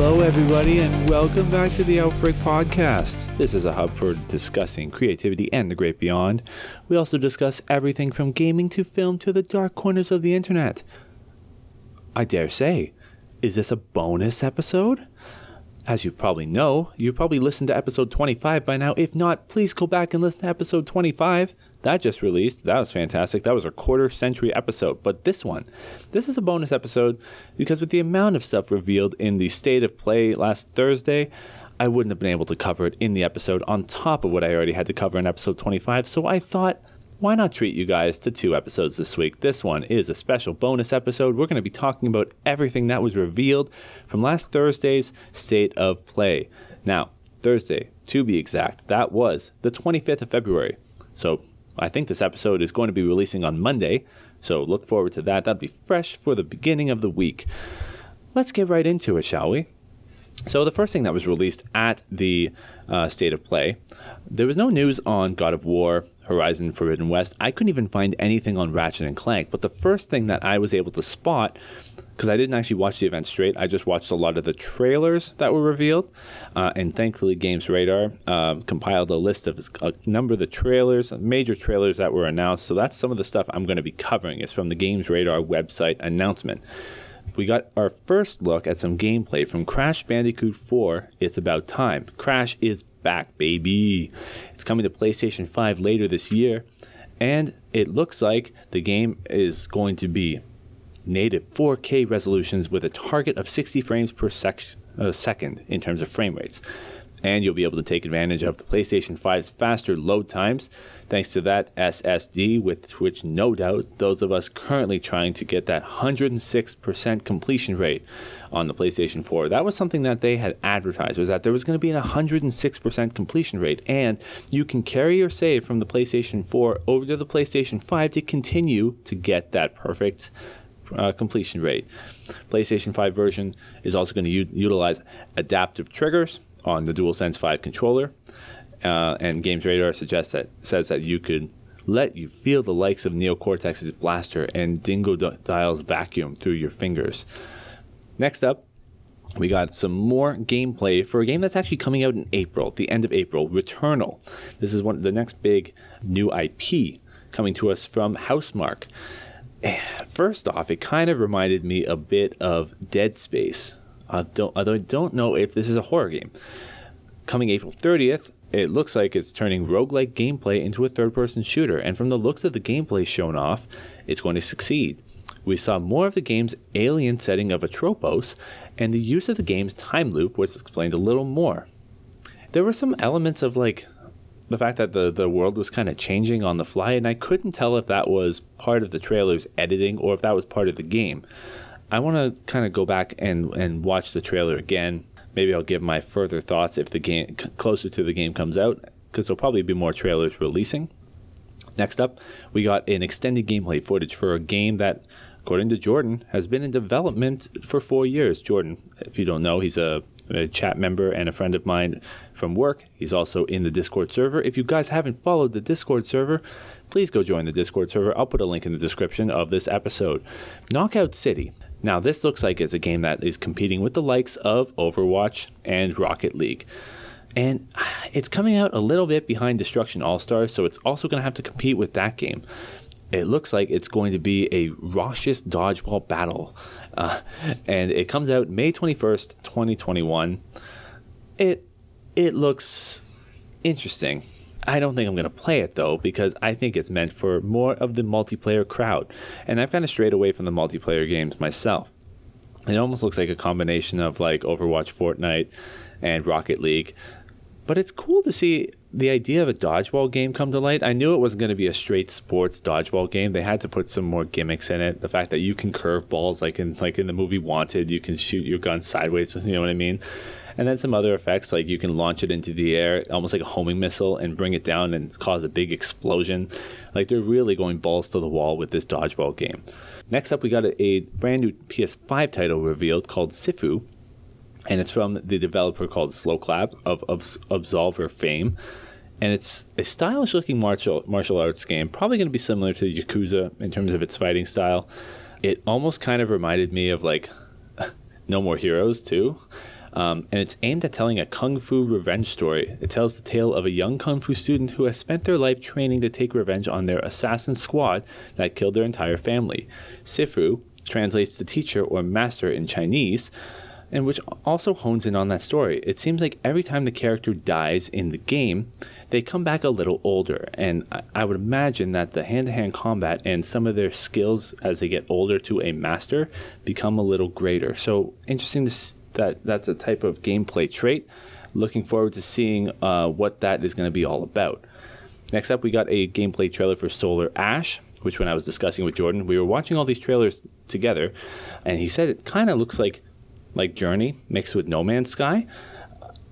everybody, and welcome back to the Outbreak Podcast. This is a hub for discussing creativity and the great beyond. We also discuss everything from gaming to film to the dark corners of the internet. I dare say, is this a bonus episode? As you probably know, you probably listened to episode 25 by now. If not, please go back and listen to episode 25. That just released. That was fantastic. That was our quarter century episode. But this one, this is a bonus episode because with the amount of stuff revealed in the state of play last Thursday, I wouldn't have been able to cover it in the episode on top of what I already had to cover in episode 25. So I thought, why not treat you guys to two episodes this week? This one is a special bonus episode. We're going to be talking about everything that was revealed from last Thursday's State of Play. Now, Thursday, to be exact, that was the 25th of February. So I think this episode is going to be releasing on Monday. So look forward to that. That'll be fresh for the beginning of the week. Let's get right into it, shall we? So, the first thing that was released at the uh, State of Play, there was no news on God of War, Horizon Forbidden West. I couldn't even find anything on Ratchet and Clank. But the first thing that I was able to spot, because I didn't actually watch the event straight, I just watched a lot of the trailers that were revealed. Uh, and thankfully, Games Radar uh, compiled a list of a number of the trailers, major trailers that were announced. So, that's some of the stuff I'm going to be covering. It's from the Games Radar website announcement we got our first look at some gameplay from Crash Bandicoot 4 It's About Time. Crash is back, baby. It's coming to PlayStation 5 later this year, and it looks like the game is going to be native 4K resolutions with a target of 60 frames per sec- uh, second in terms of frame rates and you'll be able to take advantage of the PlayStation 5's faster load times thanks to that SSD, with which no doubt those of us currently trying to get that 106% completion rate on the PlayStation 4. That was something that they had advertised was that there was going to be an 106% completion rate and you can carry your save from the PlayStation 4 over to the PlayStation 5 to continue to get that perfect uh, completion rate. PlayStation 5 version is also going to u- utilize adaptive triggers on the DualSense 5 controller. Uh, and Games Radar suggests that says that you could let you feel the likes of Neo Cortex's blaster and Dingodile's vacuum through your fingers. Next up, we got some more gameplay for a game that's actually coming out in April, the end of April, Returnal. This is one of the next big new IP coming to us from Housemarque. First off, it kind of reminded me a bit of Dead Space I don't, although I don't know if this is a horror game. Coming April 30th, it looks like it's turning roguelike gameplay into a third person shooter, and from the looks of the gameplay shown off, it's going to succeed. We saw more of the game's alien setting of Atropos, and the use of the game's time loop was explained a little more. There were some elements of like the fact that the, the world was kind of changing on the fly, and I couldn't tell if that was part of the trailer's editing or if that was part of the game. I want to kind of go back and, and watch the trailer again. Maybe I'll give my further thoughts if the game closer to the game comes out, because there'll probably be more trailers releasing. Next up, we got an extended gameplay footage for a game that, according to Jordan, has been in development for four years. Jordan, if you don't know, he's a, a chat member and a friend of mine from work. He's also in the Discord server. If you guys haven't followed the Discord server, please go join the Discord server. I'll put a link in the description of this episode. Knockout City now, this looks like it's a game that is competing with the likes of Overwatch and Rocket League. And it's coming out a little bit behind Destruction All Stars, so it's also going to have to compete with that game. It looks like it's going to be a raucous dodgeball battle. Uh, and it comes out May 21st, 2021. It it looks interesting. I don't think I'm going to play it though because I think it's meant for more of the multiplayer crowd. And I've kind of strayed away from the multiplayer games myself. It almost looks like a combination of like Overwatch, Fortnite, and Rocket League. But it's cool to see the idea of a dodgeball game come to light. I knew it wasn't going to be a straight sports dodgeball game. They had to put some more gimmicks in it. The fact that you can curve balls like in like in the movie Wanted, you can shoot your gun sideways, you know what I mean? and then some other effects like you can launch it into the air almost like a homing missile and bring it down and cause a big explosion like they're really going balls to the wall with this dodgeball game next up we got a, a brand new ps5 title revealed called sifu and it's from the developer called sloclap of, of absolver fame and it's a stylish looking martial martial arts game probably going to be similar to yakuza in terms of its fighting style it almost kind of reminded me of like no more heroes too Um, and it's aimed at telling a kung fu revenge story. It tells the tale of a young kung fu student who has spent their life training to take revenge on their assassin squad that killed their entire family. Sifu translates to teacher or master in Chinese, and which also hones in on that story. It seems like every time the character dies in the game, they come back a little older. And I, would imagine that the hand to hand combat and some of their skills as they get older to a master become a little greater. So interesting to, that that's a type of gameplay trait. Looking forward to seeing uh, what that is going to be all about. Next up, we got a gameplay trailer for Solar Ash, which when I was discussing with Jordan, we were watching all these trailers together, and he said it kind of looks like like Journey mixed with No Man's Sky.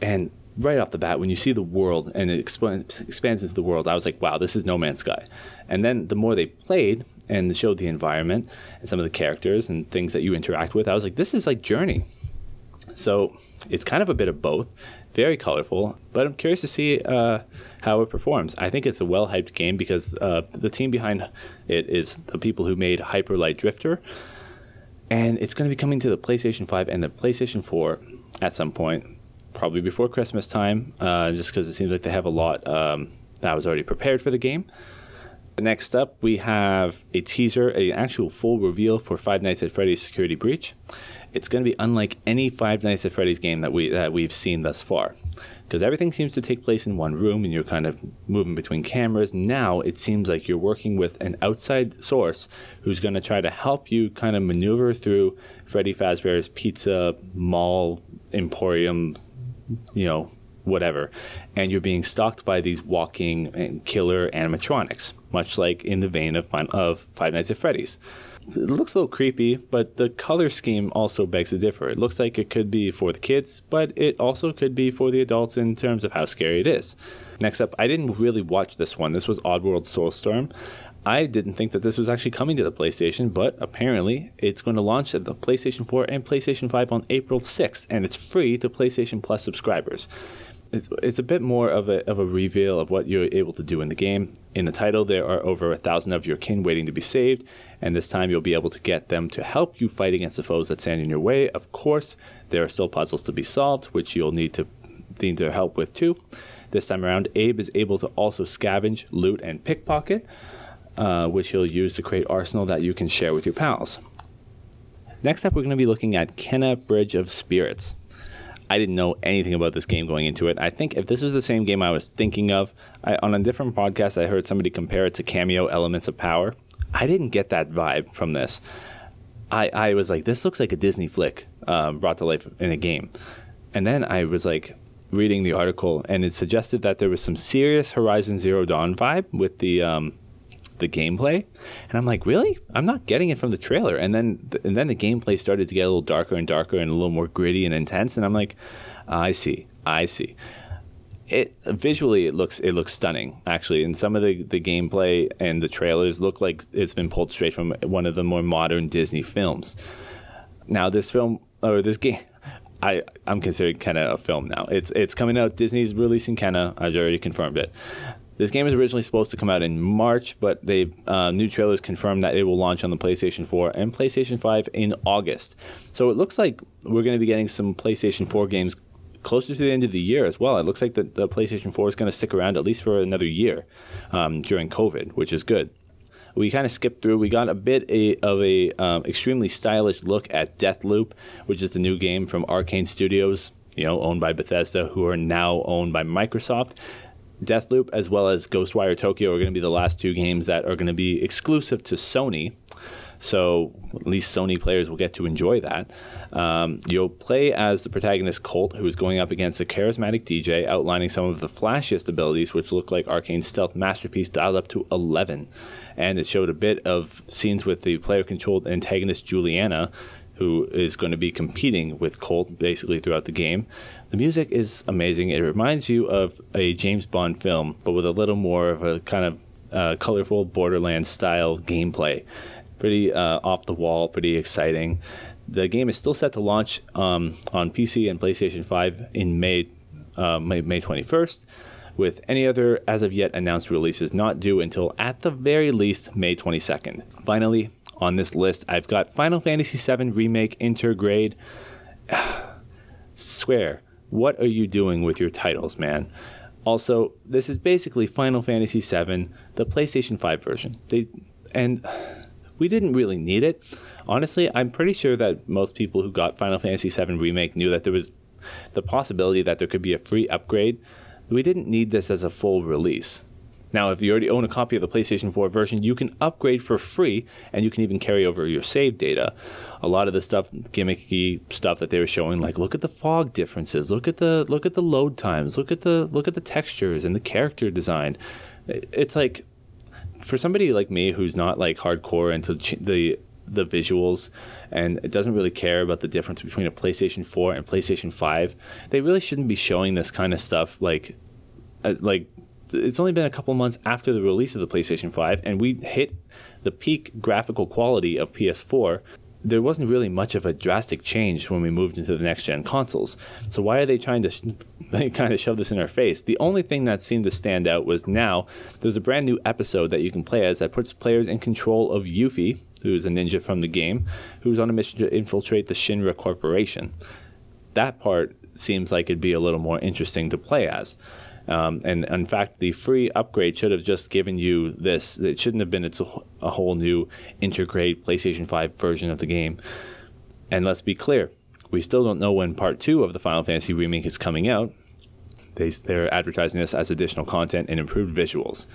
And right off the bat, when you see the world and it expands, expands into the world, I was like, wow, this is No Man's Sky. And then the more they played and showed the environment and some of the characters and things that you interact with, I was like, this is like Journey. So it's kind of a bit of both, very colorful, but I'm curious to see uh, how it performs. I think it's a well hyped game because uh, the team behind it is the people who made Hyper Light Drifter, and it's going to be coming to the PlayStation 5 and the PlayStation 4 at some point, probably before Christmas time, uh, just because it seems like they have a lot um, that was already prepared for the game. Next up, we have a teaser, a actual full reveal for Five Nights at Freddy's Security Breach. It's going to be unlike any Five Nights at Freddy's game that we that we've seen thus far because everything seems to take place in one room and you're kind of moving between cameras. Now it seems like you're working with an outside source who's going to try to help you kind of maneuver through Freddy Fazbear's Pizza Mall Emporium, you know, whatever. And you're being stalked by these walking killer animatronics, much like in the vein of, of Five Nights at Freddy's it looks a little creepy, but the color scheme also begs to differ. It looks like it could be for the kids, but it also could be for the adults in terms of how scary it is. Next up, I didn't really watch this one. This was Oddworld Soulstorm. I didn't think that this was actually coming to the PlayStation, but apparently it's going to launch at the PlayStation 4 and PlayStation 5 on April 6th, and it's free to PlayStation Plus subscribers it's, it's a bit more of a, of a reveal of what you're able to do in the game. In the title, there are over a thousand of your kin waiting to be saved, and this time you'll be able to get them to help you fight against the foes that stand in your way. Of course, there are still puzzles to be solved, which you'll need to need their help with too. This time around, Abe is able to also scavenge, loot, and pickpocket, uh, which he'll use to create arsenal that you can share with your pals. Next up, we're going to be looking at Kena Bridge of Spirits. I didn't know anything about this game going into it. I think if this was the same game I was thinking of, I, on a different podcast, I heard somebody compare it to Kameo Elements of Power. I didn't get that vibe from this. I, I was like, this looks like a Disney flick um, brought to life in a game. And then I was like reading the article, and it suggested that there was some serious Horizon Zero Dawn vibe with the um, the gameplay, and I'm like, really? I'm not getting it from the trailer. And then and then the gameplay started to get a little darker and darker and a little more gritty and intense. And I'm like, I see, I see. It visually it looks it looks stunning actually, and some of the the gameplay and the trailers look like it's been pulled straight from one of the more modern Disney films. Now this film or this game. I, I'm considering Kena a film now. It's it's coming out. Disney's releasing Kena. I've already confirmed it. This game is originally supposed to come out in March, but they uh, new trailers confirmed that it will launch on the PlayStation 4 and PlayStation 5 in August. So it looks like we're going to be getting some PlayStation 4 games closer to the end of the year as well. It looks like the, the PlayStation 4 is going to stick around at least for another year um, during COVID, which is good. We kind of skipped through. We got a bit a, of a um, extremely stylish look at Deathloop, which is the new game from Arkane Studios you know, owned by Bethesda, who are now owned by Microsoft. Deathloop as well as Ghostwire Tokyo are going to be the last two games that are going to be exclusive to Sony. So at least Sony players will get to enjoy that. Um, you'll play as the protagonist Colt, who is going up against a charismatic DJ, outlining some of the flashiest abilities, which look like Arkane's stealth masterpiece dialed up to 11. And it showed a bit of scenes with the player-controlled antagonist Julianna, who is going to be competing with Colt basically throughout the game. The music is amazing. It reminds you of a James Bond film, but with a little more of a kind of uh, colorful Borderlands style gameplay. Pretty uh, off the wall, pretty exciting. The game is still set to launch um, on PC and PlayStation 5 in May, uh, May, May 21st, with any other as of yet announced releases not due until at the very least May 22nd. Finally, on this list, I've got Final Fantasy VII Remake Intergrade. Square, what are you doing with your titles, man? Also, this is basically Final Fantasy VII, the PlayStation 5 version. They and we didn't really need it. Honestly, I'm pretty sure that most people who got Final Fantasy VII Remake knew that there was the possibility that there could be a free upgrade. We didn't need this as a full release. Now, if you already own a copy of the PlayStation 4 version, you can upgrade for free and you can even carry over your save data. A lot of the stuff, gimmicky stuff that they were showing, like look at the fog differences, look at the look at the load times, look at the look at the textures and the character design. It's like for somebody like me who's not like hardcore into the the visuals and it doesn't really care about the difference between a PlayStation 4 and PlayStation 5, they really shouldn't be showing this kind of stuff like as like it's only been a couple months after the release of the PlayStation 5 and we hit the peak graphical quality of PS4 there wasn't really much of a drastic change when we moved into the next gen consoles. So why are they trying to sh- kind of shove this in our face? The only thing that seemed to stand out was now there's a brand new episode that you can play as that puts players in control of Yuffie, who's a ninja from the game, who's on a mission to infiltrate the Shinra Corporation. That part seems like it'd be a little more interesting to play as. Um, and in fact, the free upgrade should have just given you this. It shouldn't have been it's a, a whole new Intergrade PlayStation 5 version of the game. And let's be clear, we still don't know when part two of the Final Fantasy remake is coming out. They, they're advertising this as additional content and improved visuals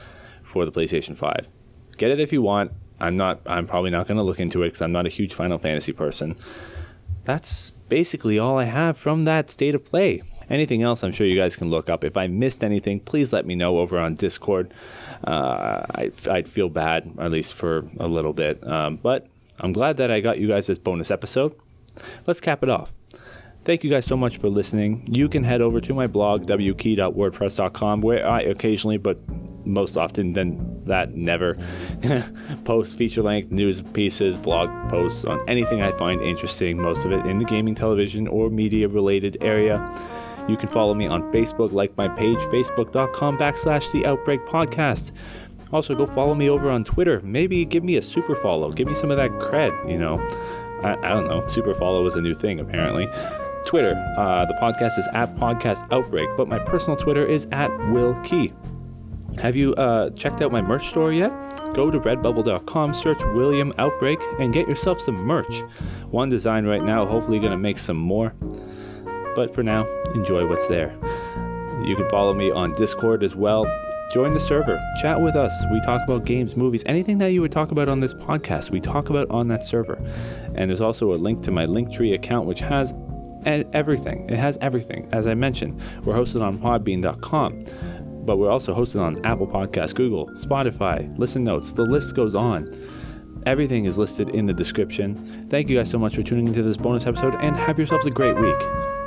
for the PlayStation 5. Get it if you want. I'm not. I'm probably not going to look into it because I'm not a huge Final Fantasy person. That's basically all I have from that state of play. Anything else, I'm sure you guys can look up. If I missed anything, please let me know over on Discord. Uh, I, would feel bad, at least for a little bit. Um, but I'm glad that I got you guys this bonus episode. Let's cap it off. Thank you guys so much for listening. You can head over to my blog, wkee.wordpress.com, where I occasionally, but most often than that, never post feature length news pieces, blog posts on anything I find interesting, most of it in the gaming, television, or media related area. You can follow me on Facebook, like my page, facebook.com backslash the Outbreak Podcast. Also, go follow me over on Twitter. Maybe give me a super follow. Give me some of that cred, you know. I, I don't know. Super follow is a new thing, apparently. Twitter, uh, the podcast is at Podcast Outbreak, but my personal Twitter is at Will Kee. Have you uh, checked out my merch store yet? Go to redbubble.com, search William Outbreak, and get yourself some merch. One design right now, hopefully, to make some more. But for now, enjoy what's there. You can follow me on Discord as well. Join the server, chat with us. We talk about games, movies, anything that you would talk about on this podcast, we talk about on that server. And there's also a link to my Linktree account, which has everything. It has everything. As I mentioned, we're hosted on podbean.com, but we're also hosted on Apple Podcasts, Google, Spotify, Listen Notes. The list goes on. Everything is listed in the description. Thank you guys so much for tuning into this bonus episode and have yourselves a great week.